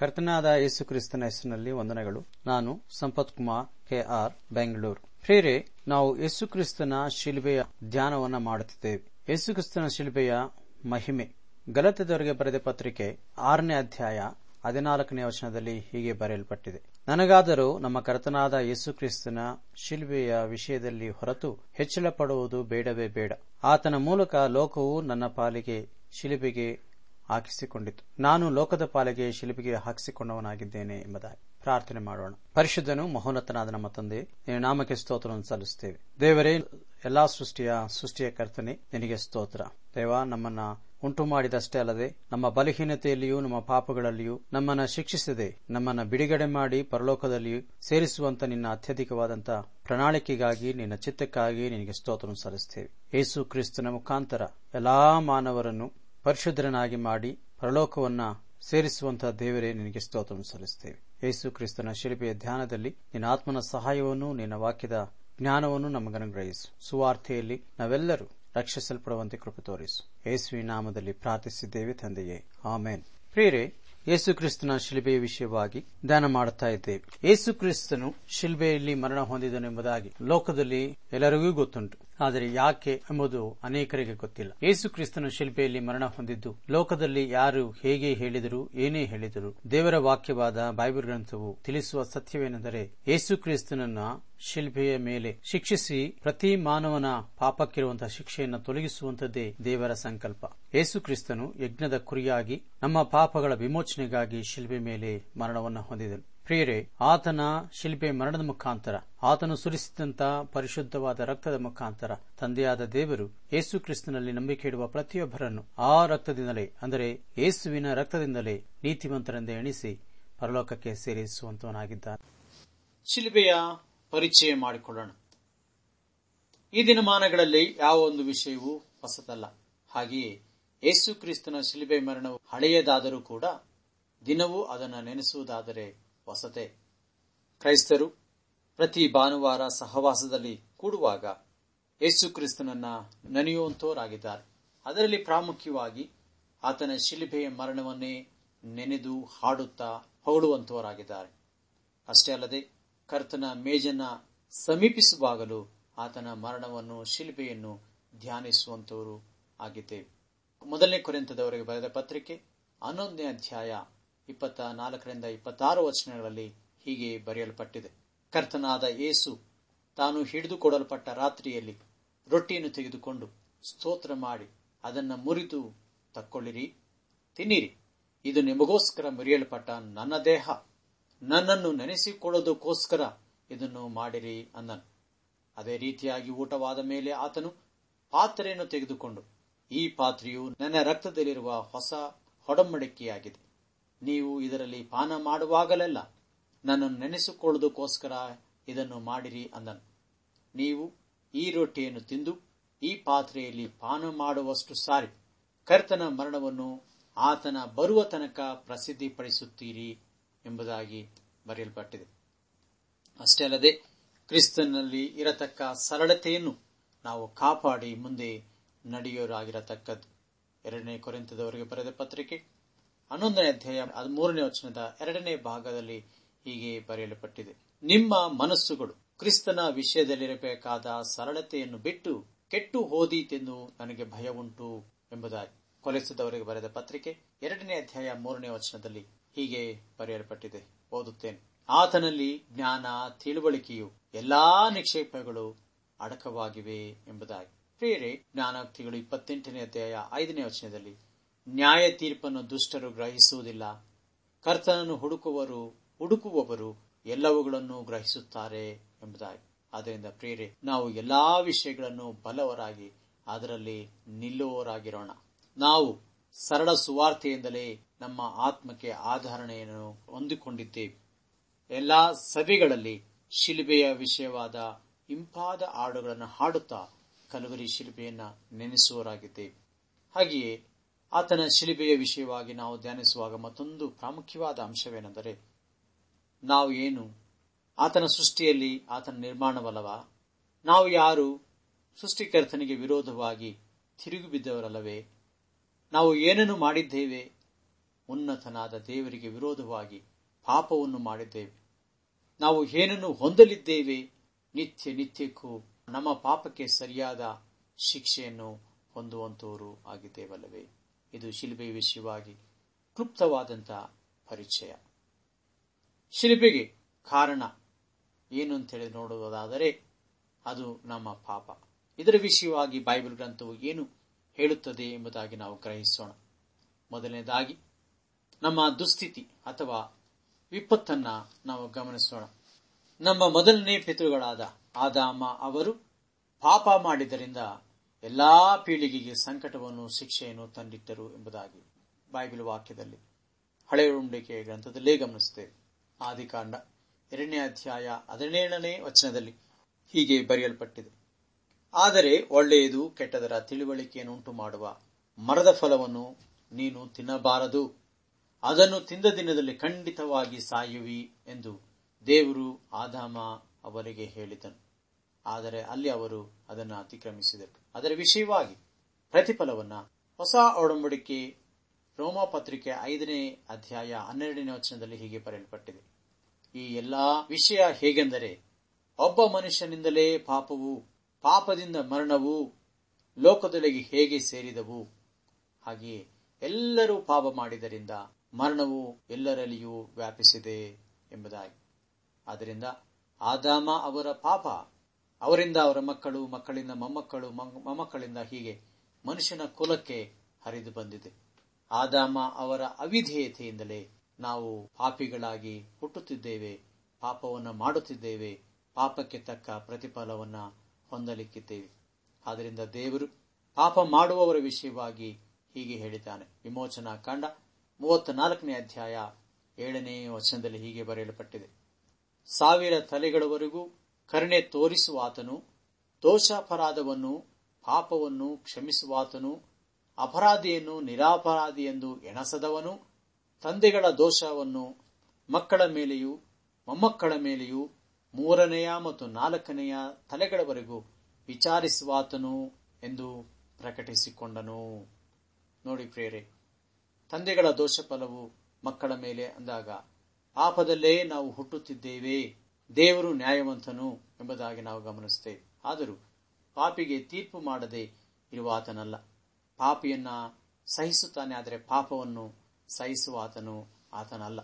ಕರ್ತನಾದ ಯೇಸು ಕ್ರಿಸ್ತನ ಹೆಸರಿನಲ್ಲಿ ವಂದನೆಗಳು. ನಾನು ಸಂಪತ್ ಕುಮಾರ್ ಕೆ ಆರ್ ಬೆಂಗಳೂರು. ಪ್ರೇರೆ ನಾವು ಯೇಸು ಕ್ರಿಸ್ತನ ಶಿಲ್ಬೆಯ ಧ್ಯಾನವನ್ನು ಮಾಡುತ್ತಿದ್ದೇವೆ. ಯೇಸು ಕ್ರಿಸ್ತನ ಶಿಲ್ಬೆಯ ಮಹಿಮೆ. ಗಲತೆದವರಿಗೆ ಬರೆದ ಪತ್ರಿಕೆ ಆರನೇ ಅಧ್ಯಾಯ ಹದಿನಾಲ್ಕನೇ ವಚನದಲ್ಲಿ ಹೀಗೆ ಬರೆಯಲ್ಪಟ್ಟಿದೆ. ನನಗಾದರೂ ನಮ್ಮ ಕರ್ತನಾದ ಯೇಸು ಕ್ರಿಸ್ತನ ಶಿಲ್ಬೆಯ ವಿಷಯದಲ್ಲಿ ಹೊರತು ಹೆಚ್ಚಳ ಪಡುವುದು ಬೇಡವೇ ಬೇಡ. ಆತನ ಮೂಲಕ ಲೋಕವು ನನ್ನ ಪಾಲಿಗೆ, ಶಿಲುಬೆಗೆ ಹಾಕಿಸಿಕೊಂಡಿತು. ನಾನು ಲೋಕದ ಪಾಲಿಗೆ ಶಿಲ್ಪಿಗೆ ಹಾಕಿಸಿಕೊಂಡವನಾಗಿದ್ದೇನೆ ಎಂಬುದಾಗಿ ಪ್ರಾರ್ಥನೆ ಮಾಡೋಣ. ಪರಿಶುದ್ಧನು ಮಹೋನ್ನತನಾದ ನಮ್ಮ ತಂದೆ, ನಿನ್ನ ನಾಮಕ್ಕೆ ಸ್ತೋತ್ರವನ್ನು ಸಲ್ಲಿಸುತ್ತೇವೆ. ದೇವರೇ, ಎಲ್ಲಾ ಸೃಷ್ಟಿಯ ಸೃಷ್ಟಿಯ ಕರ್ತನೆ, ನಿನಗೆ ಸ್ತೋತ್ರ. ದೇವ, ನಮ್ಮನ್ನ ಉಂಟು ಮಾಡಿದಷ್ಟೇ ಅಲ್ಲದೆ, ನಮ್ಮ ಬಲಹೀನತೆಯಲ್ಲಿಯೂ, ನಮ್ಮ ಪಾಪಗಳಲ್ಲಿಯೂ ನಮ್ಮನ್ನ ಶಿಕ್ಷಿಸದೆ, ನಮ್ಮನ್ನ ಬಿಡುಗಡೆ ಮಾಡಿ ಪರಲೋಕದಲ್ಲಿಯೂ ಸೇರಿಸುವಂತ ನಿನ್ನ ಅತ್ಯಧಿಕವಾದಂತ ಪ್ರಣಾಳಿಕೆಗಾಗಿ, ನಿನ್ನ ಚಿತ್ತಕ್ಕಾಗಿ ನಿನಗೆ ಸ್ತೋತ್ರವನ್ನು ಸಲ್ಲಿಸುತ್ತೇವೆ. ಯೇಸು ಕ್ರಿಸ್ತನ ಮುಖಾಂತರ ಎಲ್ಲಾ ಮಾನವರನ್ನು ಪರಿಶುದ್ಧರನಾಗಿ ಮಾಡಿ ಪರಲೋಕವನ್ನ ಸೇರಿಸುವಂತಹ ದೇವರೇ, ನಿನಗೆ ಸ್ತೋತ್ರ ಸಲ್ಲಿಸುತ್ತೇವೆ. ಯೇಸು ಕ್ರಿಸ್ತನ ಶಿಲ್ಪೆಯ ಧ್ಯಾನದಲ್ಲಿ ನಿನ್ನ ಆತ್ಮನ ಸಹಾಯವನ್ನು, ನಿನ್ನ ವಾಕ್ಯದ ಜ್ಞಾನವನ್ನು ನಮಗನುಗ್ರಹಿಸು ಸುವಾರ್ತೆಯಲ್ಲಿ ನಾವೆಲ್ಲರೂ ರಕ್ಷಿಸಲ್ಪಡುವಂತೆ ಕೃಪೆ ತೋರಿಸು. ಯೇಸುವಿ ನಾಮದಲ್ಲಿ ಪ್ರಾರ್ಥಿಸಿದ್ದೇವೆ ತಂದೆಯೇ. ಆಮೇನ್. ಪ್ರಿಯರೇ, ಯೇಸು ಕ್ರಿಸ್ತನ ಶಿಲ್ಬೆಯ ವಿಷಯವಾಗಿ ಧ್ಯಾನ ಮಾಡುತ್ತಾ ಇದ್ದೇವೆ. ಯೇಸು ಕ್ರಿಸ್ತನು ಶಿಲ್ಬೆಯಲ್ಲಿ ಮರಣ ಹೊಂದಿದನು ಎಂಬುದಾಗಿ ಲೋಕದಲ್ಲಿ ಎಲ್ಲರಿಗೂ ಗೊತ್ತುಂಟು. ಆದರೆ ಯಾಕೆ ಎಂಬುದು ಅನೇಕರಿಗೆ ಗೊತ್ತಿಲ್ಲ. ಯೇಸು ಕ್ರಿಸ್ತನು ಶಿಲ್ಪೆಯಲ್ಲಿ ಮರಣ ಹೊಂದಿದ್ದು, ಲೋಕದಲ್ಲಿ ಯಾರು ಹೇಗೆ ಹೇಳಿದರು ಏನೇ ಹೇಳಿದರು ದೇವರ ವಾಕ್ಯವಾದ ಬೈಬಲ್ ಗ್ರಂಥವು ತಿಳಿಸುವ ಸತ್ಯವೇನೆಂದರೆ ಯೇಸು ಕ್ರಿಸ್ತನನ್ನ ಶಿಲ್ಪೆಯ ಮೇಲೆ ಶಿಕ್ಷಿಸಿ ಪ್ರತಿ ಮಾನವನ ಪಾಪಕ್ಕಿರುವಂತಹ ಶಿಕ್ಷೆಯನ್ನು ತೊಲಗಿಸುವಂತದ್ದೇ ದೇವರ ಸಂಕಲ್ಪ. ಯೇಸು ಕ್ರಿಸ್ತನು ಯಜ್ಞದ ಕುರಿಯಾಗಿ ನಮ್ಮ ಪಾಪಗಳ ವಿಮೋಚನೆಗಾಗಿ ಶಿಲ್ಪೆ ಮೇಲೆ ಮರಣವನ್ನು ಹೊಂದಿದನು. ಪ್ರಿಯರೇ ಆತನ ಶಿಲ್ಪೆ ಮರಣದ ಮುಖಾಂತರ, ಆತನು ಸುರಿಸಿದಂತ ಪರಿಶುದ್ಧವಾದ ರಕ್ತದ ಮುಖಾಂತರ, ತಂದೆಯಾದ ದೇವರು ಯೇಸು ಕ್ರಿಸ್ತನಲ್ಲಿ ನಂಬಿಕೆ ಇಡುವ ಪ್ರತಿಯೊಬ್ಬರನ್ನು ಆ ರಕ್ತದಿಂದಲೇ, ಅಂದರೆ ಯೇಸುವಿನ ರಕ್ತದಿಂದಲೇ ನೀತಿವಂತರೆಂದೇ ಎಣಿಸಿ ಪರಲೋಕಕ್ಕೆ ಸೇರಿಸುವಂತವನಾಗಿದ್ದಾನೆ. ಶಿಲ್ಪೆಯ ಪರಿಚಯ ಮಾಡಿಕೊಳ್ಳೋಣ. ಈ ದಿನಮಾನಗಳಲ್ಲಿ ಯಾವ ಒಂದು ವಿಷಯವೂ ಹೊಸದಲ್ಲ. ಹಾಗೆಯೇ ಯೇಸು ಕ್ರಿಸ್ತನ ಶಿಲ್ಪೆ ಮರಣವು ಹಳೆಯದಾದರೂ ಕೂಡ ದಿನವೂ ಅದನ್ನು ನೆನೆಸುವುದಾದರೆ ಹೊಸತೆ ಕ್ರೈಸ್ತರು ಪ್ರತಿ ಭಾನುವಾರ ಸಹವಾಸದಲ್ಲಿ ಕೂಡುವಾಗ ಯೇಸು ಕ್ರಿಸ್ತನನ್ನ ನೆನೆಯುವಂತವರಾಗಿದ್ದಾರೆ. ಅದರಲ್ಲಿ ಪ್ರಾಮುಖ್ಯವಾಗಿ ಆತನ ಶಿಲ್ಬೆಯ ಮರಣವನ್ನೇ ನೆನೆದು ಹಾಡುತ್ತಾ ಹೊಗಳುವಂತವರಾಗಿದ್ದಾರೆ. ಅಷ್ಟೇ ಅಲ್ಲದೆ ಕರ್ತನ ಮೇಜನ್ನ ಸಮೀಪಿಸುವಾಗಲೂ ಆತನ ಮರಣವನ್ನು ಶಿಲ್ಪೆಯನ್ನು ಧ್ಯಾನಿಸುವಂತವರು ಆಗಿದ್ದೇವೆ. ಮೊದಲನೇ ಕೊರೆಂತದವರಿಗೆ ಬರೆದ ಪತ್ರಿಕೆ ಹನ್ನೊಂದನೇ ಅಧ್ಯಾಯ ಇಪ್ಪತ್ತ ನಾಲ್ಕರಿಂದ ಇಪ್ಪತ್ತಾರು ವಚನಗಳಲ್ಲಿ ಹೀಗೆ ಬರೆಯಲ್ಪಟ್ಟಿದೆ. ಕರ್ತನಾದ ಏಸು ತಾನು ಹಿಡಿದುಕೊಡಲ್ಪಟ್ಟ ರಾತ್ರಿಯಲ್ಲಿ ರೊಟ್ಟಿಯನ್ನು ತೆಗೆದುಕೊಂಡು ಸ್ತೋತ್ರ ಮಾಡಿ ಅದನ್ನು ಮುರಿದು ತಕ್ಕೊಳ್ಳಿರಿ, ತಿನ್ನಿರಿ. ಇದು ನಿಮಗೋಸ್ಕರ ಮುರಿಯಲ್ಪಟ್ಟ ನನ್ನ ದೇಹ. ನನ್ನನ್ನು ನೆನೆಸಿಕೊಳ್ಳೋದಕ್ಕೋಸ್ಕರ ಇದನ್ನು ಮಾಡಿರಿ ಅಂದನು. ಅದೇ ರೀತಿಯಾಗಿ ಊಟವಾದ ಮೇಲೆ ಆತನು ಪಾತ್ರೆಯನ್ನು ತೆಗೆದುಕೊಂಡು, ಈ ಪಾತ್ರೆಯು ನನ್ನ ರಕ್ತದಲ್ಲಿರುವ ಹೊಸ ಹೊಡಂಬಡಿಕೆಯಾಗಿದೆ. ನೀವು ಇದರಲ್ಲಿ ಪಾನ ಮಾಡುವಾಗಲೆಲ್ಲ ನನ್ನನ್ನು ನೆನೆಸಿಕೊಳ್ಳುವುದಕ್ಕೋಸ್ಕರ ಇದನ್ನು ಮಾಡಿರಿ ಅಂದನು. ನೀವು ಈ ರೊಟ್ಟಿಯನ್ನು ತಿಂದು ಈ ಪಾತ್ರೆಯಲ್ಲಿ ಪಾನ ಮಾಡುವಷ್ಟು ಸಾರಿ ಕರ್ತನ ಮರಣವನ್ನು ಆತನ ಬರುವ ತನಕ ಪ್ರಸಿದ್ಧಿಪಡಿಸುತ್ತೀರಿ ಎಂಬುದಾಗಿ ಬರೆಯಲ್ಪಟ್ಟಿದೆ. ಅಷ್ಟೇ ಅಲ್ಲದೆ ಕ್ರಿಸ್ತನಲ್ಲಿ ಇರತಕ್ಕ ಸರಳತೆಯನ್ನು ನಾವು ಕಾಪಾಡಿ ಮುಂದೆ ನಡೆಯೋರಾಗಿರತಕ್ಕದ್ದು. ಎರಡನೇ ಕೊರೆಂತದವರಿಗೆ ಬರೆದ ಪತ್ರಿಕೆ ಹನ್ನೊಂದನೇ ಅಧ್ಯಾಯ ಮೂರನೇ ವಚನದ ಎರಡನೇ ಭಾಗದಲ್ಲಿ ಹೀಗೆ ಬರೆಯಲ್ಪಟ್ಟಿದೆ. ನಿಮ್ಮ ಮನಸ್ಸುಗಳು ಕ್ರಿಸ್ತನ ವಿಷಯದಲ್ಲಿರಬೇಕಾದ ಸರಳತೆಯನ್ನು ಬಿಟ್ಟು ಕೆಟ್ಟು ಹೋದೀತೆಂದು ನನಗೆ ಭಯ ಉಂಟು ಎಂಬುದಾಗಿ. ಕೊಲೆಸದವರಿಗೆ ಬರೆದ ಪತ್ರಿಕೆ ಎರಡನೇ ಅಧ್ಯಾಯ ಮೂರನೇ ವಚನದಲ್ಲಿ ಹೀಗೆ ಬರೆಯಲ್ಪಟ್ಟಿದೆ. ಓದುತ್ತೇನೆ. ಆತನಲ್ಲಿ ಜ್ಞಾನ, ತಿಳುವಳಿಕೆಯು ಎಲ್ಲಾ ನಿಕ್ಷೇಪಗಳು ಅಡಕವಾಗಿವೆ ಎಂಬುದಾಗಿ. ಪ್ರಿಯರೇ ಜ್ಞಾನಾಕ್ತಿಗಳು ಇಪ್ಪತ್ತೆಂಟನೇ ಅಧ್ಯಾಯ ಐದನೇ ವಚನದಲ್ಲಿ ನ್ಯಾಯ ತೀರ್ಪನ್ನು ದುಷ್ಟರು ಗ್ರಹಿಸುವುದಿಲ್ಲ. ಕರ್ತನನ್ನು ಹುಡುಕುವರು, ಹುಡುಕುವವರು ಎಲ್ಲವುಗಳನ್ನು ಗ್ರಹಿಸುತ್ತಾರೆ ಎಂಬುದಾಗಿ. ಆದ್ದರಿಂದ ಪ್ರೇರೆ ನಾವು ಎಲ್ಲಾ ವಿಷಯಗಳನ್ನು ಬಲವರಾಗಿ, ಅದರಲ್ಲಿ ನಿಲ್ಲುವವರಾಗಿರೋಣ. ನಾವು ಸರಳ ಸುವಾರ್ತೆಯಿಂದಲೇ ನಮ್ಮ ಆತ್ಮಕ್ಕೆ ಆಧರಣೆಯನ್ನು ಹೊಂದಿಕೊಂಡಿದ್ದೇವೆ. ಎಲ್ಲಾ ಸಭೆಗಳಲ್ಲಿ ಶಿಲ್ಬೆಯ ವಿಷಯವಾದ ಇಂಪಾದ ಹಾಡುಗಳನ್ನು ಹಾಡುತ್ತಾ ಕಲಬರಿ ಶಿಲ್ಬೆಯನ್ನು ನೆನೆಸುವರಾಗಿದ್ದೇವೆ ಹಾಗೆಯೇ ಆತನ ಶಿಲಿಬೆಯ ವಿಷಯವಾಗಿ ನಾವು ಧ್ಯಾನಿಸುವಾಗ ಮತ್ತೊಂದು ಪ್ರಾಮುಖ್ಯವಾದ ಅಂಶವೇನೆಂದರೆ, ನಾವು ಏನು? ಆತನ ಸೃಷ್ಟಿಯಲ್ಲಿ ಆತನ ನಿರ್ಮಾಣವಲ್ಲವ? ನಾವು ಯಾರು? ಸೃಷ್ಟಿಕರ್ತನಿಗೆ ವಿರೋಧವಾಗಿ ತಿರುಗಿ ಬಿದ್ದವರಲ್ಲವೇ ನಾವು ಏನನ್ನು ಮಾಡಿದ್ದೇವೆ? ಉನ್ನತನಾದ ದೇವರಿಗೆ ವಿರೋಧವಾಗಿ ಪಾಪವನ್ನು ಮಾಡಿದ್ದೇವೆ. ನಾವು ಏನನ್ನು ಹೊಂದಲಿದ್ದೇವೆ? ನಿತ್ಯ ನಿತ್ಯಕ್ಕೂ ನಮ್ಮ ಪಾಪಕ್ಕೆ ಸರಿಯಾದ ಶಿಕ್ಷೆಯನ್ನು ಹೊಂದುವಂತವರು ಆಗಿದ್ದೇವಲ್ಲವೇ? ಇದು ಶಿಲ್ಬೆ ವಿಷಯವಾಗಿ ಕ್ಲುಪ್ತವಾದಂತಹ ಪರಿಚಯ. ಶಿಲ್ಪಿಗೆ ಕಾರಣ ಏನು ಅಂತೇಳಿ ನೋಡುವುದಾದರೆ ಅದು ನಮ್ಮ ಪಾಪ. ಇದರ ವಿಷಯವಾಗಿ ಬೈಬಲ್ ಗ್ರಂಥವು ಏನು ಹೇಳುತ್ತದೆ ಎಂಬುದಾಗಿ ನಾವು ಗ್ರಹಿಸೋಣ. ಮೊದಲನೇದಾಗಿ, ನಮ್ಮ ದುಸ್ಥಿತಿ ಅಥವಾ ವಿಪತ್ತನ್ನ ನಾವು ಗಮನಿಸೋಣ. ನಮ್ಮ ಮೊದಲನೇ ಪಿತೃಗಳಾದ ಆದಾಮ ಅವರು ಪಾಪ ಮಾಡಿದ್ದರಿಂದ ಎಲ್ಲಾ ಪೀಳಿಗೆಗೆ ಸಂಕಟವನ್ನು, ಶಿಕ್ಷೆಯನ್ನು ತಂದಿಟ್ಟರು ಎಂಬುದಾಗಿ ಬೈಬಲ್ ವಾಕ್ಯದಲ್ಲಿ ಹಳೆಯ ಉಂಡಿಕೆ ಗ್ರಂಥದಲ್ಲೇ ಗಮನಿಸುತ್ತೇವೆ ಆದಿಕಾಂಡ ಎರಡನೇ ಅಧ್ಯಾಯ ಹದಿನೇಳನೇ ವಚನದಲ್ಲಿ ಹೀಗೆ ಬರೆಯಲ್ಪಟ್ಟಿದೆ. ಆದರೆ ಒಳ್ಳೆಯದು ಕೆಟ್ಟದರ ತಿಳುವಳಿಕೆಯನ್ನು ಉಂಟು ಮಾಡುವ ಮರದ ಫಲವನ್ನು ನೀನು ತಿನ್ನಬಾರದು. ಅದನ್ನು ತಿಂದ ದಿನದಲ್ಲಿ ಖಂಡಿತವಾಗಿ ಸಾಯುವಿ ಎಂದು ದೇವರು ಆದಾಮ ಅವರಿಗೆ ಹೇಳಿದನು. ಆದರೆ ಅಲ್ಲಿ ಅವರು ಅದನ್ನು ಅತಿಕ್ರಮಿಸಿದರು. ಅದರ ವಿಷಯವಾಗಿ ಪ್ರತಿಫಲವನ್ನ ಹೊಸ ಒಡಂಬಡಿಕೆ ರೋಮಪತ್ರಿಕೆ ಐದನೇ ಅಧ್ಯಾಯ ಹನ್ನೆರಡನೇ ವಚನದಲ್ಲಿ ಹೀಗೆ ಬರೆಯಲ್ಪಟ್ಟಿದೆ. ಈ ಎಲ್ಲಾ ವಿಷಯ ಹೇಗೆಂದರೆ, ಒಬ್ಬ ಮನುಷ್ಯನಿಂದಲೇ ಪಾಪವು, ಪಾಪದಿಂದ ಮರಣವು ಲೋಕದೊಳಗೆ ಹೇಗೆ ಸೇರಿದವು? ಹಾಗೆಯೇ ಎಲ್ಲರೂ ಪಾಪ ಮಾಡಿದರಿಂದ ಮರಣವು ಎಲ್ಲರಲ್ಲಿಯೂ ವ್ಯಾಪಿಸಿದೆ ಎಂಬುದಾಗಿ. ಆದ್ದರಿಂದ ಆದಾಮ ಅವರ ಪಾಪ ಅವರಿಂದ ಅವರ ಮಕ್ಕಳು, ಮಕ್ಕಳಿಂದ ಮೊಮ್ಮಕ್ಕಳು ಮೊಮ್ಮಕ್ಕಳಿಂದ ಹೀಗೆ ಮನುಷ್ಯನ ಕುಲಕ್ಕೆ ಹರಿದು ಬಂದಿದೆ. ಆದಾಮ ಅವರ ಅವಿಧೇಯತೆಯಿಂದಲೇ ನಾವು ಪಾಪಿಗಳಾಗಿ ಹುಟ್ಟುತ್ತಿದ್ದೇವೆ, ಪಾಪವನ್ನು ಮಾಡುತ್ತಿದ್ದೇವೆ, ಪಾಪಕ್ಕೆ ತಕ್ಕ ಪ್ರತಿಫಲವನ್ನ ಹೊಂದಲಿಕ್ಕಿದ್ದೇವೆ. ಆದ್ದರಿಂದ ದೇವರು ಪಾಪ ಮಾಡುವವರ ವಿಷಯವಾಗಿ ಹೀಗೆ ಹೇಳಿದ್ದಾನೆ. ವಿಮೋಚನಾ ಕಾಂಡ ಮೂವತ್ತ ನಾಲ್ಕನೇ ಅಧ್ಯಾಯ ಏಳನೇ ವಚನದಲ್ಲಿ ಹೀಗೆ ಬರೆಯಲ್ಪಟ್ಟಿದೆ. ಸಾವಿರ ತಲೆಗಳವರೆಗೂ ಕರುಣೆ ತೋರಿಸುವಾತನು, ದೋಷಾಪರಾಧವನ್ನು, ಪಾಪವನ್ನು ಕ್ಷಮಿಸುವಾತನು, ಅಪರಾಧಿಯನ್ನು ನಿರಾಪರಾಧಿ ಎಂದು ಎಣಸದವನು, ತಂದೆಗಳ ದೋಷವನ್ನು ಮಕ್ಕಳ ಮೇಲೆಯೂ, ಮೊಮ್ಮಕ್ಕಳ ಮೇಲೆಯೂ, ಮೂರನೆಯ ಮತ್ತು ನಾಲ್ಕನೆಯ ತಲೆಗಳವರೆಗೂ ವಿಚಾರಿಸುವಾತನು ಎಂದು ಪ್ರಕಟಿಸಿಕೊಂಡನು. ನೋಡಿ ಪ್ರೇರೆ ತಂದೆಗಳ ದೋಷ ಫಲವು ಮಕ್ಕಳ ಮೇಲೆ ಅಂದಾಗ, ಪಾಪದಲ್ಲೇ ನಾವು ಹುಟ್ಟುತ್ತಿದ್ದೇವೆ. ದೇವರು ನ್ಯಾಯವಂತನು ಎಂಬುದಾಗಿ ನಾವು ಗಮನಿಸುತ್ತೇವೆ. ಆದರೂ ಪಾಪಿಗೆ ತೀರ್ಪು ಮಾಡದೆ ಇರುವ ಆತನಲ್ಲ ಪಾಪಿಯನ್ನ ಸಹಿಸುತ್ತಾನೆ, ಆದರೆ ಪಾಪವನ್ನು ಸಹಿಸುವ ಆತನು ಆತನಲ್ಲ.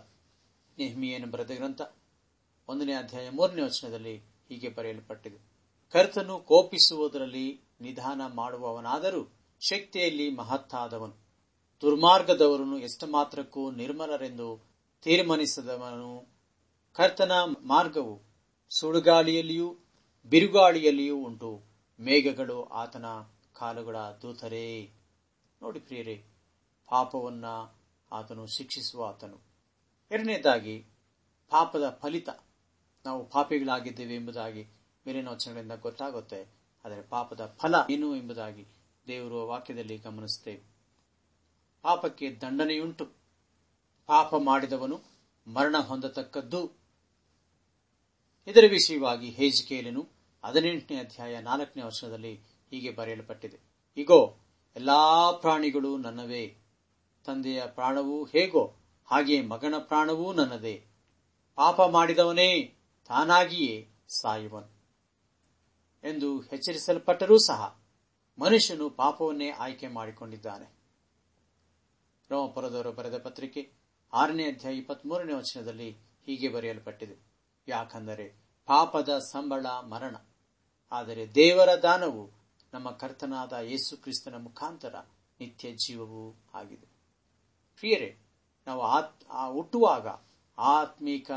ನೆಹ್ಮಿಯನ್ನು ಬರೆದ ಗ್ರಂಥ ಒಂದನೇ ಅಧ್ಯಾಯ ಮೂರನೇ ವಚನದಲ್ಲಿ ಹೀಗೆ ಬರೆಯಲ್ಪಟ್ಟಿದೆ. ಕರ್ತನು ಕೋಪಿಸುವುದರಲ್ಲಿ ನಿಧಾನ ಮಾಡುವವನಾದರೂ ಶಕ್ತಿಯಲ್ಲಿ ಮಹತ್ತಾದವನು. ದುರ್ಮಾರ್ಗದವರನ್ನು ಎಷ್ಟು ಮಾತ್ರಕ್ಕೂ ನಿರ್ಮಲರೆಂದು ತೀರ್ಮಾನಿಸದವನು ಕರ್ತನ ಮಾರ್ಗವು ಸುಡುಗಾಳಿಯಲ್ಲಿಯೂ ಬಿರುಗಾಳಿಯಲ್ಲಿಯೂ ಉಂಟು. ಮೇಘಗಳು ಆತನ ಕಾಲುಗಳ ದೂತರೇ. ನೋಡಿ ಪ್ರಿಯರೇ, ಪಾಪವನ್ನ ಆತನು ಶಿಕ್ಷಿಸುವ ಆತನು. ಎರಡನೇದಾಗಿ, ಪಾಪದ ಫಲಿತ. ನಾವು ಪಾಪಿಗಳಾಗಿದ್ದೇವೆ ಎಂಬುದಾಗಿ ಮೇಲಿನ ವಚನಗಳಿಂದ ಗೊತ್ತಾಗುತ್ತೆ. ಆದರೆ ಪಾಪದ ಫಲ ಏನು ಎಂಬುದಾಗಿ ದೇವರು ವಾಕ್ಯದಲ್ಲಿ ಗಮನಿಸುತ್ತೇವೆ ಪಾಪಕ್ಕೆ ದಂಡನೆಯುಂಟು. ಪಾಪ ಮಾಡಿದವನು ಮರಣ ಹೊಂದತಕ್ಕದ್ದು ಇದರ ವಿಷಯವಾಗಿ ಹೇಜಿಕೇಲನು ಹದಿನೆಂಟನೇ ಅಧ್ಯಾಯ ನಾಲ್ಕನೇ ವರ್ಷದಲ್ಲಿ ಹೀಗೆ ಬರೆಯಲ್ಪಟ್ಟಿದೆ. ಈಗೋ ಎಲ್ಲಾ ಪ್ರಾಣಿಗಳು ನನ್ನವೇ. ತಂದೆಯ ಪ್ರಾಣವೂ ಹೇಗೋ, ಹಾಗೆ ಮಗನ ಪ್ರಾಣವೂ ನನ್ನದೇ. ಪಾಪ ಮಾಡಿದವನೇ, ತಾನಾಗಿಯೇ ಸಾಯುವನು. ಎಂದು ಎಚ್ಚರಿಸಲ್ಪಟ್ಟರೂ ಸಹ ಮನುಷ್ಯನು ಪಾಪವನ್ನೇ ಆಯ್ಕೆ ಮಾಡಿಕೊಂಡಿದ್ದಾನೆ. ರೋಮಪುರದವರು ಬರೆದ ಪತ್ರಿಕೆ ಆರನೇ ಅಧ್ಯಾಯ ಇಪ್ಪತ್ಮೂರನೇ ವಚನದಲ್ಲಿ ಹೀಗೆ ಬರೆಯಲ್ಪಟ್ಟಿದೆ. ಯಾಕಂದರೆ ಪಾಪದ ಸಂಬಳ ಮರಣ. ಆದರೆ ದೇವರ ದಾನವು ನಮ್ಮ ಕರ್ತನಾದ ಯೇಸು ಕ್ರಿಸ್ತನ ಮುಖಾಂತರ ನಿತ್ಯ ಜೀವವೂ ಆಗಿದೆ. ಪ್ರಿಯರೇ, ನಾವು ಆ ಹುಟ್ಟುವಾಗ ಆತ್ಮೀಕ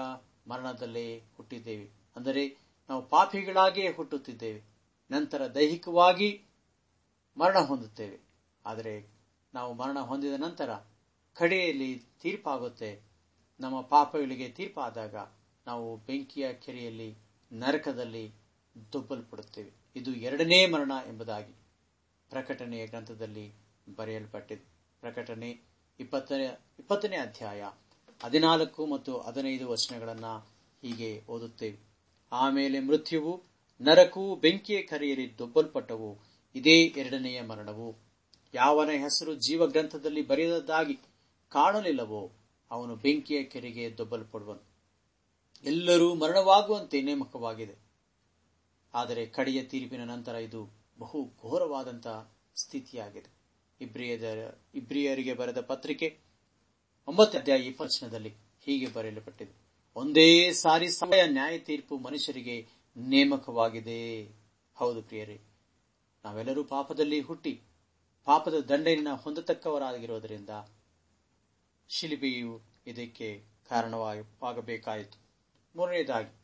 ಮರಣದಲ್ಲೇ ಹುಟ್ಟಿದ್ದೇವೆ. ಅಂದರೆ ನಾವು ಪಾಪಿಗಳಾಗಿಯೇ ಹುಟ್ಟುತ್ತಿದ್ದೇವೆ. ನಂತರ ದೈಹಿಕವಾಗಿ ಮರಣ ಹೊಂದುತ್ತೇವೆ. ಆದರೆ ನಾವು ಮರಣ ಹೊಂದಿದ ನಂತರ ಕಡೆಯಲ್ಲಿ ತೀರ್ಪಾಗುತ್ತೆ. ನಮ್ಮ ಪಾಪಗಳಿಗೆ ತೀರ್ಪಾದಾಗ ನಾವು ಬೆಂಕಿಯ ಕೆರೆಯಲ್ಲಿ, ನರಕದಲ್ಲಿ ದುಬ್ಬಲ್ಪಡುತ್ತೇವೆ. ಇದು ಎರಡನೇ ಮರಣ ಎಂಬುದಾಗಿ ಪ್ರಕಟಣೆಯ ಗ್ರಂಥದಲ್ಲಿ ಬರೆಯಲ್ಪಟ್ಟಿದೆ. ಪ್ರಕಟಣೆ ಇಪ್ಪತ್ತನೇ ಅಧ್ಯಾಯ ಹದಿನಾಲ್ಕು ಮತ್ತು ಹದಿನೈದು ವಚನಗಳನ್ನು ಹೀಗೆ ಓದುತ್ತೇವೆ. ಆಮೇಲೆ ಮೃತ್ಯುವು, ನರಕವು, ಬೆಂಕಿಯ ಕರೆಯಲ್ಲಿ ದೊಬ್ಬಲ್ಪಟ್ಟವು, ಇದೇ ಎರಡನೆಯ ಮರಣವು. ಯಾವನ ಹೆಸರು ಜೀವ ಗ್ರಂಥದಲ್ಲಿ ಬರೆಯದಾಗಿ ಕಾಣಲಿಲ್ಲವೋ, ಅವನು ಬೆಂಕಿಯ ಕೆರೆಗೆ ದೊಬ್ಬಲ್ಪಡುವನು. ಎಲ್ಲರೂ ಮರಣವಾಗುವಂತೆ ನೇಮಕವಾಗಿದೆ. ಆದರೆ ಕಡೆಯ ತೀರ್ಪಿನ ನಂತರ ಇದು ಬಹು ಘೋರವಾದಂತಹ ಸ್ಥಿತಿಯಾಗಿದೆ. ಇಬ್ರಿಯದ, ಇಬ್ರಿಯರಿಗೆ ಬರೆದ ಪತ್ರಿಕೆ ಒಂಬತ್ತು ಅಧ್ಯಾಯ ಇಪ್ಪತ್ತನಲ್ಲಿ ಹೀಗೆ ಬರೆಯಲ್ಪಟ್ಟಿದೆ. ಒಂದೇ ಸಾರಿ ಸಮಯ ನ್ಯಾಯ ತೀರ್ಪು ಮನುಷ್ಯರಿಗೆ ನೇಮಕವಾಗಿದೆ. ಹೌದು ಪ್ರಿಯರೇ, ನಾವೆಲ್ಲರೂ ಪಾಪದಲ್ಲಿ ಹುಟ್ಟಿ ಪಾಪದ ದಂಡೆಯನ್ನು ಹೊಂದತಕ್ಕವರಾಗಿರುವುದರಿಂದ ಶಿಲ್ಪಿಯು ಇದಕ್ಕೆ ಕಾರಣವಾಗಬೇಕಾಯಿತು. ಮೂರನೇದಾಗಿ,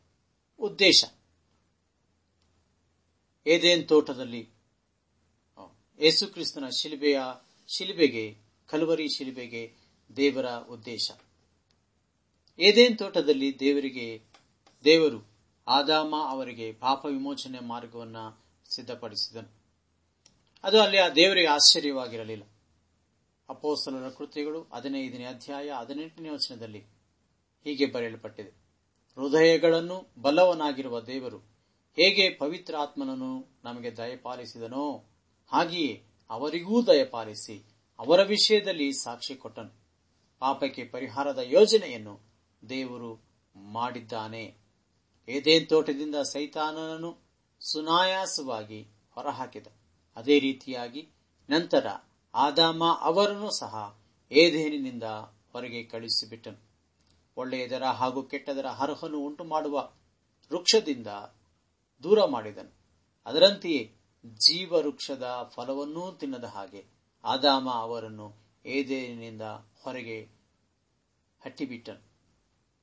ಉದ್ದೇಶ. ಏದೇನ್ ತೋಟದಲ್ಲಿ ಯೇಸುಕ್ರಿಸ್ತನ ಶಿಲ್ಬೆಯ, ಶಿಲ್ಬೆಗೆ, ಕಲವರಿ ಶಿಲ್ಬೆಗೆ ದೇವರ ಉದ್ದೇಶ. ಏದೇನ್ ತೋಟದಲ್ಲಿ ದೇವರಿಗೆ, ದೇವರು ಆದಾಮ ಅವರಿಗೆ ಪಾಪ ವಿಮೋಚನೆ ಮಾರ್ಗವನ್ನ ಸಿದ್ಧಪಡಿಸಿದನು. ಅದು ಅಲ್ಲಿ ಆ ದೇವರಿಗೆ ಆಶ್ಚರ್ಯವಾಗಿರಲಿಲ್ಲ. ಅಪೋಸ್ತಲರ ಕೃತ್ಯಗಳು ಹದಿನೈದನೇ ಅಧ್ಯಾಯ ಹದಿನೆಂಟನೇ ವಚನದಲ್ಲಿ ಹೀಗೆ ಬರೆಯಲ್ಪಟ್ಟಿದೆ. ಹೃದಯಗಳನ್ನು ಬಲ್ಲವನಾಗಿರುವ ದೇವರು ಹೇಗೆ ಪವಿತ್ರ ಆತ್ಮನನ್ನು ನಮಗೆ ದಯಪಾಲಿಸಿದನೋ ಹಾಗೆಯೇ ಅವರಿಗೂ ದಯಪಾಲಿಸಿ ಅವರ ವಿಷಯದಲ್ಲಿ ಸಾಕ್ಷಿ ಕೊಟ್ಟನು. ಪಾಪಕ್ಕೆ ಪರಿಹಾರದ ಯೋಜನೆಯನ್ನು ದೇವರು ಮಾಡಿದ್ದಾನೆ. ಏದೇನ್ ತೋಟದಿಂದ ಸೈತಾನನನ್ನು ಸುನಾಯಾಸವಾಗಿ ಹೊರಹಾಕಿದ. ಅದೇ ರೀತಿಯಾಗಿ ನಂತರ ಆದಾಮ ಅವರನ್ನು ಸಹ ಏದೇನಿನಿಂದ ಹೊರಗೆ ಕಳುಹಿಸಿಬಿಟ್ಟನು. ಒಳ್ಳೆಯದರ ಹಾಗೂ ಕೆಟ್ಟದರ ಹರಹನ್ನು ಉಂಟು ಮಾಡುವ ವೃಕ್ಷದಿಂದ ದೂರ ಮಾಡಿದನು. ಅದರಂತೆಯೇ ಜೀವ ವೃಕ್ಷದ ಫಲವನ್ನೂ ತಿನ್ನದ ಹಾಗೆ ಆದಾಮ ಅವರನ್ನು ಏದೇನಿನಿಂದ ಹೊರಗೆ ಹಟ್ಟಿಬಿಟ್ಟನು.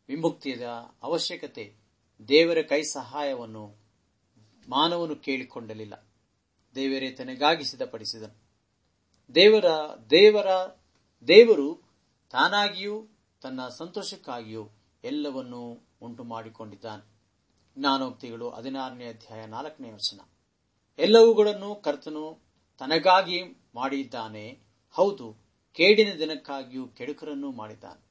ವಿಮುಕ್ತಿಯದ ಅವಶ್ಯಕತೆ ದೇವರ ಕೈ ಸಹಾಯವನ್ನು ಮಾನವನು ಕೇಳಿಕೊಂಡಲಿಲ್ಲ. ದೇವರೇ ತನಗಾಗಿ ಸಿದ್ಧಪಡಿಸಿದನು ದೇವರ ದೇವರ ದೇವರು ತಾನಾಗಿಯೂ ತನ್ನ ಸಂತೋಷಕ್ಕಾಗಿಯೂ ಎಲ್ಲವನ್ನೂ ಉಂಟು ಮಾಡಿಕೊಂಡಿದ್ದಾನೆ ಜ್ಞಾನೋಕ್ತಿಗಳು ಹದಿನಾರನೇ ಅಧ್ಯಾಯ ನಾಲ್ಕನೇ ವಚನ. ಎಲ್ಲವುಗಳನ್ನು ಕರ್ತನು ತನಗಾಗಿ ಮಾಡಿದ್ದಾನೆ. ಹೌದು, ಕೇಡಿನ ದಿನಕ್ಕಾಗಿಯೂ ಕೆಡುಕರನ್ನು ಮಾಡಿದ್ದಾನೆ.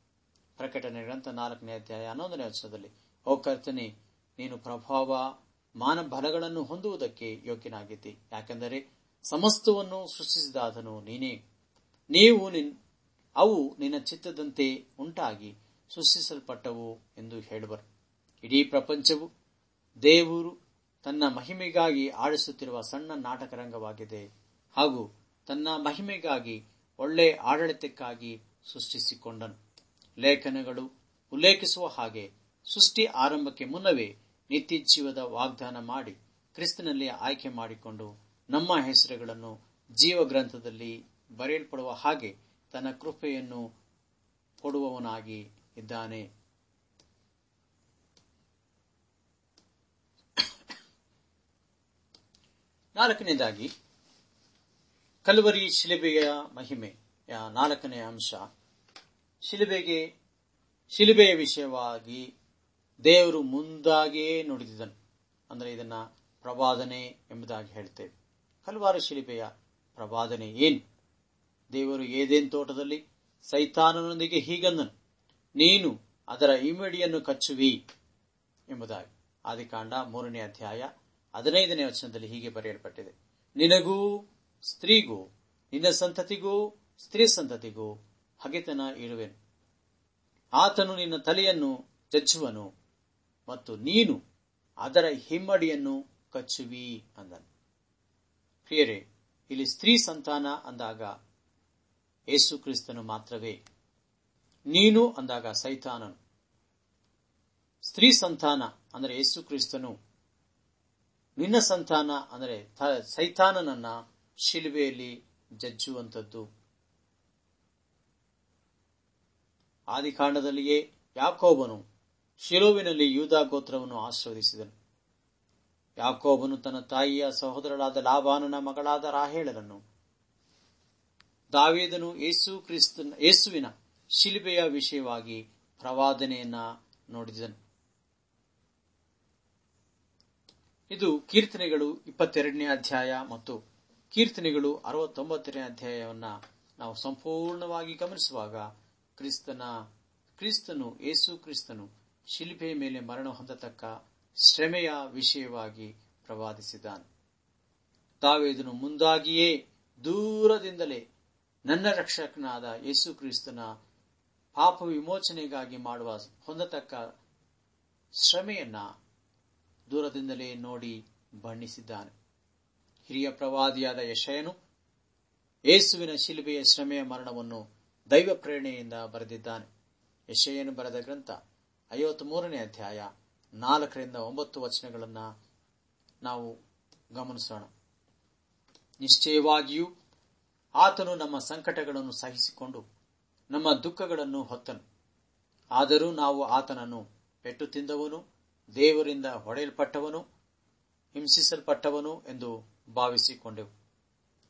ಪ್ರಕಟಣೆ ಗ್ರಂಥ ನಾಲ್ಕನೇ ಅಧ್ಯಾಯ ಹನ್ನೊಂದನೇ ವಚನದಲ್ಲಿ, ಓ ಕರ್ತನೆ, ನೀನು ಪ್ರಭಾವ ಮಾನ ಬಲಗಳನ್ನು ಹೊಂದುವುದಕ್ಕೆ ಯೋಗ್ಯನಾಗಿದ್ದಿ. ಯಾಕೆಂದರೆ ಸಮಸ್ತವನ್ನು ಸೃಷ್ಟಿಸಿದಾದನು ನೀನೇ. ನೀವು ಅವು ನಿನ್ನ ಚಿತ್ತದಂತೆ ಉಂಟಾಗಿ ಸೃಷ್ಟಿಸಲ್ಪಟ್ಟವು ಎಂದು ಹೇಳುವರು. ಇಡೀ ಪ್ರಪಂಚವು ದೇವರು ತನ್ನ ಮಹಿಮೆಗಾಗಿ ಆಡಿಸುತ್ತಿರುವ ಸಣ್ಣ ನಾಟಕ ರಂಗವಾಗಿದೆ ಹಾಗೂ ತನ್ನ ಮಹಿಮೆಗಾಗಿ ಒಳ್ಳೆ ಆಡಳಿತಕ್ಕಾಗಿ ಸೃಷ್ಟಿಸಿಕೊಂಡನು. ಲೇಖನಗಳು ಉಲ್ಲೇಖಿಸುವ ಹಾಗೆ ಸೃಷ್ಟಿ ಆರಂಭಕ್ಕೆ ಮುನ್ನವೇ ನಿತ್ಯ ಜೀವದ ವಾಗ್ದಾನ ಮಾಡಿ ಕ್ರಿಸ್ತನಲ್ಲಿ ಆಯ್ಕೆ ಮಾಡಿಕೊಂಡು ನಮ್ಮ ಹೆಸರುಗಳನ್ನು ಜೀವ ಗ್ರಂಥದಲ್ಲಿ ಬರೆಯಲ್ಪಡುವ ಹಾಗೆ ತನ್ನ ಕೃಪೆಯನ್ನು ಕೊಡುವವನಾಗಿ ಇದ್ದಾನೆ. ನಾಲ್ಕನೇದಾಗಿ, ಕಲ್ವರಿ ಶಿಲುಬೆಯ ಮಹಿಮೆ. ನಾಲ್ಕನೇ ಅಂಶ. ಶಿಲುಬೆಗೆ, ಶಿಲುಬೆಯ ವಿಷಯವಾಗಿ ದೇವರು ಮುಂದಾಗಿಯೇ ನುಡಿದಿದನು ಅಂದರೆ ಇದನ್ನ ಪ್ರವಾದನೆ ಎಂಬುದಾಗಿ ಹೇಳ್ತೇವೆ. ಹಲವಾರು ಶಿಲುಬೆಯ ಪ್ರವಾದನೆ ಏನು? ದೇವರು ಏದೇನ್ ತೋಟದಲ್ಲಿ? ಸೈತಾನನೊಂದಿಗೆ ಹೀಗಂದನು, ನೀನು ಅದರ ಇಮಿಡಿಯನ್ನು ಕಚ್ಚುವಿ ಎಂಬುದಾಗಿ. ಆದಿಕಾಂಡ ಮೂರನೇ ಅಧ್ಯಾಯ ಹದಿನೈದನೇ ವಚನದಲ್ಲಿ ಹೀಗೆ ಬರೆಯಲ್ಪಟ್ಟಿದೆ. ನಿನಗೂ ಸ್ತ್ರೀಗೂ, ನಿನ್ನ ಸಂತತಿಗೂ, ಸ್ತ್ರೀ ಸಂತತಿಗೂ ಹಗೆತನ ಇರುವೆನು. ಆತನು ನಿನ್ನ ತಲೆಯನ್ನು ಜಜ್ಜುವನು ಮತ್ತು ನೀನು ಅದರ ಹಿಮ್ಮಡಿಯನ್ನು ಕಚ್ಚುವಿ ಅಂದನು. ಪ್ರಿಯರೇ, ಇಲ್ಲಿ ಸ್ತ್ರೀ ಸಂತಾನ ಅಂದಾಗ ಯೇಸು ಕ್ರಿಸ್ತನು ಮಾತ್ರವೇ. ನೀನು ಅಂದಾಗ ಸೈತಾನನು. ಸ್ತ್ರೀ ಸಂತಾನ ಅಂದರೆ ಯೇಸು ಕ್ರಿಸ್ತನು. ನಿನ್ನ ಸಂತಾನ ಅಂದರೆ ಸೈತಾನನನ್ನ ಶಿಲುಬೆಯಲ್ಲಿ ಜಜ್ಜುವಂಥದ್ದು. ಆದಿಕಾಂಡದಲ್ಲಿಯೇ ಯಾಕೋಬನು ಶಿಲೋವಿನಲ್ಲಿ ಯೂದಾ ಗೋತ್ರವನ್ನು ಆಶೀರ್ವದಿಸಿದನು. ಯಾಕೋಬನು ತನ್ನ ತಾಯಿಯ ಸಹೋದರಳಾದ ಲಾಭಾನನ ಮಗಳಾದ ರಾಹೇಳನನ್ನು ದಾವೇದನು ಯೇಸು ಕ್ರಿಸ್ತನ, ಯೇಸುವಿನ ಶಿಲುಬೆಯ ವಿಷಯವಾಗಿ ಪ್ರವಾದನೆಯನ್ನ ನೋಡಿದನು. ಇದು ಕೀರ್ತನೆಗಳು ಇಪ್ಪತ್ತೆರಡನೇ ಅಧ್ಯಾಯ ಮತ್ತು ಕೀರ್ತನೆಗಳು ಅರವತ್ತೊಂಬತ್ತನೇ ಅಧ್ಯಾಯವನ್ನ ನಾವು ಸಂಪೂರ್ಣವಾಗಿ ಗಮನಿಸುವಾಗ ಕ್ರಿಸ್ತನ, ಕ್ರಿಸ್ತನು, ಯೇಸು ಕ್ರಿಸ್ತನು ಶಿಲ್ಪೆಯ ಮೇಲೆ ಮರಣ ಹೊಂದತಕ್ಕ ಶ್ರಮೆಯ ವಿಷಯವಾಗಿ ಪ್ರವಾದಿಸಿದ್ದಾನೆ. ತಾವೇದನು ಮುಂದಾಗಿಯೇ ದೂರದಿಂದಲೇ ನನ್ನ ರಕ್ಷಕನಾದ ಯೇಸು ಕ್ರಿಸ್ತನ ಪಾಪ ವಿಮೋಚನೆಗಾಗಿ ಮಾಡುವ ಹೊಂದತಕ್ಕ ಶ್ರಮೆಯನ್ನ ದೂರದಿಂದಲೇ ನೋಡಿ ಬಣ್ಣಿಸಿದ್ದಾನೆ. ಹಿರಿಯ ಪ್ರವಾದಿಯಾದ ಯಶಯನು ಯೇಸುವಿನ ಶಿಲುಬೆಯ ಶ್ರಮೆಯ ಮರಣವನ್ನು ದೈವ ಪ್ರೇರಣೆಯಿಂದ ಬರೆದಿದ್ದಾನೆ. ಯಶಯನು ಬರೆದ ಗ್ರಂಥ ಐವತ್ತ್ ಮೂರನೇ ಅಧ್ಯಾಯ ನಾಲ್ಕರಿಂದ ಒಂಬತ್ತು ವಚನಗಳನ್ನು ನಾವು ಗಮನಿಸೋಣ. ನಿಶ್ಚಯವಾಗಿಯೂ ಆತನು ನಮ್ಮ ಸಂಕಟಗಳನ್ನು ಸಹಿಸಿಕೊಂಡು ನಮ್ಮ ದುಃಖಗಳನ್ನು ಹೊತ್ತನು. ಆದರೂ ನಾವು ಆತನನ್ನು ಪೆಟ್ಟು ತಿಂದವನು, ದೇವರಿಂದ ಹೊಡೆಯಲ್ಪಟ್ಟವನು, ಹಿಂಸಿಸಲ್ಪಟ್ಟವನು ಎಂದು ಭಾವಿಸಿಕೊಂಡೆವು.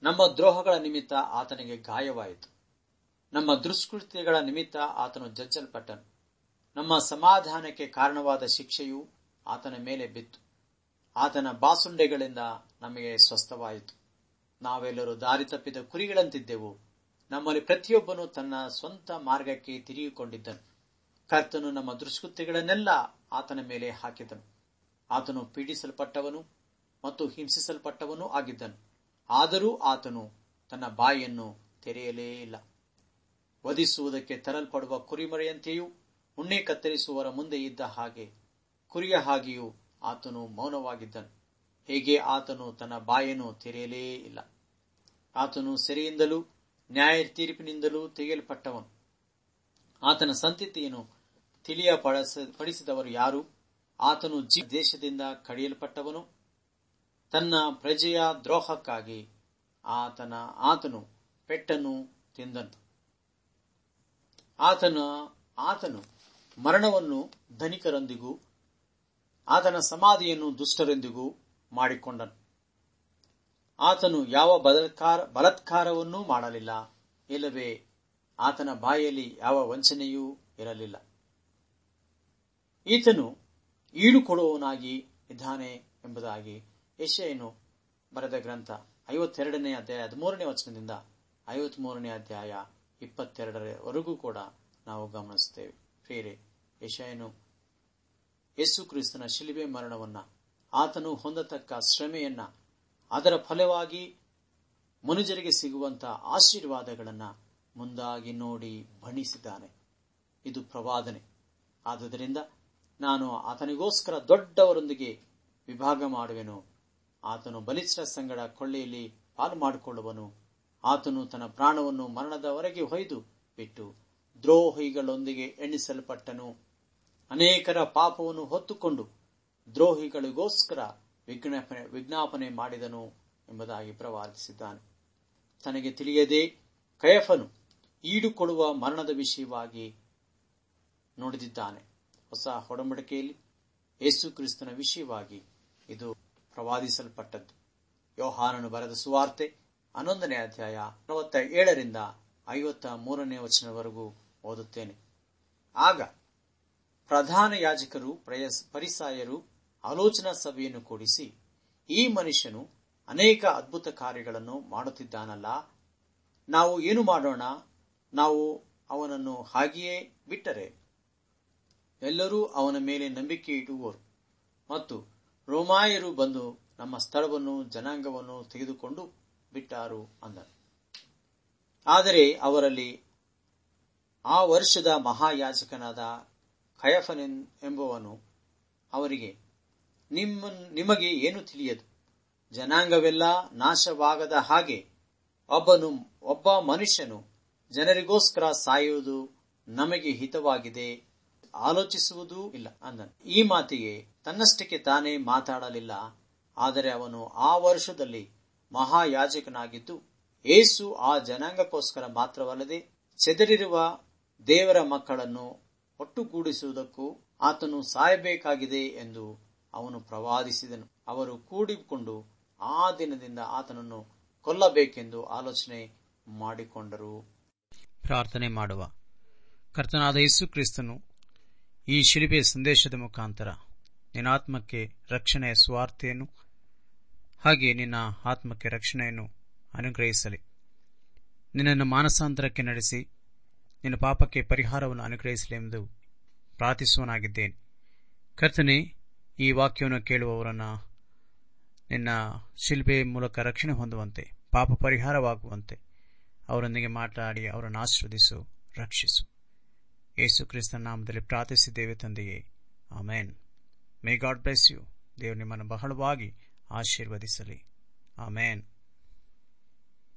ನಮ್ಮ ದ್ರೋಹಗಳ ನಿಮಿತ್ತ ಆತನಿಗೆ ಗಾಯವಾಯಿತು. ನಮ್ಮ ದುಷ್ಕೃತ್ಯಗಳ ನಿಮಿತ್ತ ಆತನು ಜಜ್ಜಲ್ಪಟ್ಟನು. ನಮ್ಮ ಸಮಾಧಾನಕ್ಕೆ ಕಾರಣವಾದ ಶಿಕ್ಷೆಯು ಆತನ ಮೇಲೆ ಬಿತ್ತು. ಆತನ ಬಾಸುಂಡೆಗಳಿಂದ ನಮಗೆ ಸ್ವಸ್ಥವಾಯಿತು. ನಾವೆಲ್ಲರೂ ದಾರಿ ತಪ್ಪಿದ ಕುರಿಗಳಂತಿದ್ದೆವು. ನಮ್ಮಲ್ಲಿ ಪ್ರತಿಯೊಬ್ಬನು ತನ್ನ ಸ್ವಂತ ಮಾರ್ಗಕ್ಕೆ ತಿರುಗಿಕೊಂಡಿದ್ದನು. ಕರ್ತನು ನಮ್ಮ ದುಷ್ಕೃತ್ಯಗಳನ್ನೆಲ್ಲ ಆತನ ಮೇಲೆ ಹಾಕಿದನು ಆತನು ಪೀಡಿಸಲ್ಪಟ್ಟವನು ಮತ್ತು ಹಿಂಸಿಸಲ್ಪಟ್ಟವನೂ ಆಗಿದ್ದನು. ಆದರೂ ಆತನು ತನ್ನ ಬಾಯಿಯನ್ನು ತೆರೆಯಲೇ ಇಲ್ಲ. ವಧಿಸುವುದಕ್ಕೆ ತರಲ್ಪಡುವ ಕುರಿಮರೆಯಂತೆಯೂ, ಉಣ್ಣೆ ಕತ್ತರಿಸುವವರ ಮುಂದೆ ಇದ್ದ ಹಾಗೆ ಕುರಿಯ ಹಾಗೆಯೂ ಆತನು ಮೌನವಾಗಿದ್ದನು. ಹೇಗೆ ಆತನು ತನ್ನ ಬಾಯನ್ನು ತೆರೆಯಲೇ ಇಲ್ಲ. ಆತನು ಸೆರೆಯಿಂದಲೂ ನ್ಯಾಯ ತೀರ್ಪಿನಿಂದಲೂ ತೆಗೆಯಲ್ಪಟ್ಟವನು. ಆತನ ಸಂತತಿಯನ್ನು ತಿಳಿಯ ಪಡಿಸಿದವರು ಯಾರು? ಆತನು ಜಿ ದೇಶದಿಂದ ಕಡಿಯಲ್ಪಟ್ಟವನು. ತನ್ನ ಪ್ರಜೆಯ ದ್ರೋಹಕ್ಕಾಗಿ ಆತನ ಆತನು ಪೆಟ್ಟನ್ನು ತಿಂದನು. ಆತನ ಆತನು ಮರಣವನ್ನು ಧನಿಕರೊಂದಿಗೂ, ಆತನ ಸಮಾಧಿಯನ್ನು ದುಷ್ಟರೊಂದಿಗೂ ಮಾಡಿಕೊಂಡನು. ಆತನು ಯಾವ ಬಲತ್ಕಾರ ಬಲತ್ಕಾರವನ್ನೂ ಮಾಡಲಿಲ್ಲ. ಇಲ್ಲವೇ, ಆತನ ಬಾಯಲ್ಲಿ ಯಾವ ವಂಚನೆಯೂ ಇರಲಿಲ್ಲ. ಈತನು ಈಡು ಕೊಡುವವನಾಗಿ ಇದ್ದಾನೆ ಎಂಬುದಾಗಿ ಯಶಯನು ಬರೆದ ಗ್ರಂಥ ಐವತ್ತೆರಡನೇ ಅಧ್ಯಾಯ ಹದಿಮೂರನೇ ವಚನದಿಂದ ಐವತ್ಮೂರನೇ ಅಧ್ಯಾಯ ಇಪ್ಪತ್ತೆರಡರವರೆಗೂ ಕೂಡ ನಾವು ಗಮನಿಸುತ್ತೇವೆ. ಪ್ರೇರೆ ಯಶಯನು ಯೇಸು ಕ್ರಿಸ್ತನ ಶಿಲಿಬೆ ಮರಣವನ್ನ ಆತನು ಹೊಂದತಕ್ಕ ಶ್ರಮೆಯನ್ನ, ಅದರ ಫಲವಾಗಿ ಮನುಜರಿಗೆ ಸಿಗುವಂತಹ ಆಶೀರ್ವಾದಗಳನ್ನು ಮುಂದಾಗಿ ನೋಡಿ ಬಣಿಸಿದ್ದಾನೆ ಇದು ಪ್ರವಾದನೆ. ಆದುದರಿಂದ ನಾನು ಆತನಿಗೋಸ್ಕರ ದೊಡ್ಡವರೊಂದಿಗೆ ವಿಭಾಗ ಮಾಡುವೆನು. ಆತನು ಬಲಿಷ್ಠ ಸಂಗಡ ಕೊಳ್ಳೆಯಲ್ಲಿ ಪಾಲು ಮಾಡಿಕೊಳ್ಳುವನು. ಆತನು ತನ್ನ ಪ್ರಾಣವನ್ನು ಮರಣದವರೆಗೆ ಹೊಯ್ದು ಬಿಟ್ಟು ದ್ರೋಹಿಗಳೊಂದಿಗೆ ಎಣಿಸಲ್ಪಟ್ಟನು. ಅನೇಕರ ಪಾಪವನ್ನು ಹೊತ್ತುಕೊಂಡು ದ್ರೋಹಿಗಳಿಗೋಸ್ಕರ ವಿಜ್ಞಾಪನೆ ವಿಜ್ಞಾಪನೆ ಮಾಡಿದನು ಎಂಬುದಾಗಿ ಪ್ರವಾದಿಸಿದ್ದಾನೆ. ತನಗೆ ತಿಳಿಯದೆ ಕಯಫನು ಈಡುಕೊಡುವ ಮರಣದ ವಿಷಯವಾಗಿ ನೋಡಿದಿದ್ದಾನೆ. ಹೊಸ ಹೊಡಂಬಡಿಕೆಯಲ್ಲಿ ಯೇಸು ಕ್ರಿಸ್ತನ ವಿಷಯವಾಗಿ ಇದು ಪ್ರವಾದಿಸಲ್ಪಟ್ಟದ್ದು. ಯೋಹಾನನು ಬರೆದ ಸುವಾರ್ತೆ ಹನ್ನೊಂದನೇ ಅಧ್ಯಾಯ ನಲವತ್ತ ಏಳರಿಂದ ಐವತ್ತ ಮೂರನೇ ವಚನವರೆಗೂ ಓದುತ್ತೇನೆ. ಆಗ ಪ್ರಧಾನ ಯಾಜಕರು ಪರಿಸಾಯರು ಆಲೋಚನಾ ಸಭೆಯನ್ನು ಕೂಡಿಸಿ, ಈ ಮನುಷ್ಯನು ಅನೇಕ ಅದ್ಭುತ ಕಾರ್ಯಗಳನ್ನು ಮಾಡುತ್ತಿದ್ದಾನಲ್ಲ, ನಾವು ಏನು ಮಾಡೋಣ? ನಾವು ಅವನನ್ನು ಹಾಗೆಯೇ ಬಿಟ್ಟರೆ ಎಲ್ಲರೂ ಅವನ ಮೇಲೆ ನಂಬಿಕೆ ಇಡುವರು. ಮತ್ತು ರೋಮಾಯರು ಬಂದು ನಮ್ಮ ಸ್ಥಳವನ್ನು, ಜನಾಂಗವನ್ನು ತೆಗೆದುಕೊಂಡು ಬಿಟ್ಟಾರು ಅಂದನು ಆದರೆ ಅವರಲ್ಲಿ ಆ ವರ್ಷದ ಮಹಾಯಾಜಕನಾದ ಖಯಫನೆನ್ ಎಂಬುವನು ಅವರಿಗೆ ನಿಮ್ಮ ನಿಮಗೆ ಏನು ತಿಳಿಯದು? ಜನಾಂಗವೆಲ್ಲ ನಾಶವಾಗದ ಹಾಗೆ ಒಬ್ಬನು, ಒಬ್ಬ ಮನುಷ್ಯನು ಜನರಿಗೋಸ್ಕರ ಸಾಯುವುದು ನಮಗೆ ಹಿತವಾಗಿದೆ, ಆಲೋಚಿಸುವುದೂ ಇಲ್ಲ ಅಂದನು. ಈ ಮಾತಿಗೆ ತನ್ನಷ್ಟಕ್ಕೆ ತಾನೇ ಮಾತಾಡಲಿಲ್ಲ, ಆದರೆ ಅವನು ಆ ವರ್ಷದಲ್ಲಿ ಮಹಾಯಾಜಕನಾಗಿದ್ದು, ಏಸು ಆ ಜನಾಂಗಕ್ಕೋಸ್ಕರ ಮಾತ್ರವಲ್ಲದೆ ಚೆದರಿರುವ ದೇವರ ಮಕ್ಕಳನ್ನು ಒಟ್ಟುಗೂಡಿಸುವುದಕ್ಕೂ ಆತನು ಸಾಯಬೇಕಾಗಿದೆ ಎಂದು ಅವನು ಪ್ರವಾದಿಸಿದನು. ಅವರು ಕೂಡಿಕೊಂಡು ಆ ದಿನದಿಂದ ಆತನನ್ನು ಕೊಲ್ಲಬೇಕೆಂದು ಆಲೋಚನೆ ಮಾಡಿಕೊಂಡರು. ಪ್ರಾರ್ಥನೆ ಮಾಡುವ. ಕರ್ತನಾದ ಯೇಸು ಕ್ರಿಸ್ತನು ಈ ಶಿಲ್ಪೆ ಸಂದೇಶದ ಮುಖಾಂತರ ನಿನ್ನ ಆತ್ಮಕ್ಕೆ ರಕ್ಷಣೆಯ ಸ್ವಾರ್ಥೆಯನ್ನು ಹಾಗೆ ನಿನ್ನ ಆತ್ಮಕ್ಕೆ ರಕ್ಷಣೆಯನ್ನು ಅನುಗ್ರಹಿಸಲಿ. ನಿನ್ನನ್ನು ಮಾನಸಾಂತರಕ್ಕೆ ನಡೆಸಿ ನಿನ್ನ ಪಾಪಕ್ಕೆ ಪರಿಹಾರವನ್ನು ಅನುಗ್ರಹಿಸಲಿ ಎಂದು ಪ್ರಾರ್ಥಿಸುವನಾಗಿದ್ದೇನೆ ಕರ್ತನೆ ಈ ವಾಕ್ಯವನ್ನು ಕೇಳುವವರನ್ನ ನಿನ್ನ ಶಿಲ್ಪೆ ಮೂಲಕ ರಕ್ಷಣೆ ಹೊಂದುವಂತೆ, ಪಾಪ ಪರಿಹಾರವಾಗುವಂತೆ ಅವರೊಂದಿಗೆ ಮಾತನಾಡಿ ಅವರನ್ನು ಆಶೀರ್ವದಿಸು, ರಕ್ಷಿಸು. ಯೇಸು ಕ್ರಿಸ್ತನ ನಾಮದಲ್ಲಿ ಪ್ರಾರ್ಥಿಸಿದ್ದೇವೆ ತಂದೆಯೇ. Amen. May God bless you. ದೇವರು ನಿಮ್ಮನ್ನು ಬಹಳವಾಗಿ ಆಶೀರ್ವದಿಸಲಿ. ಆಮೇನ್.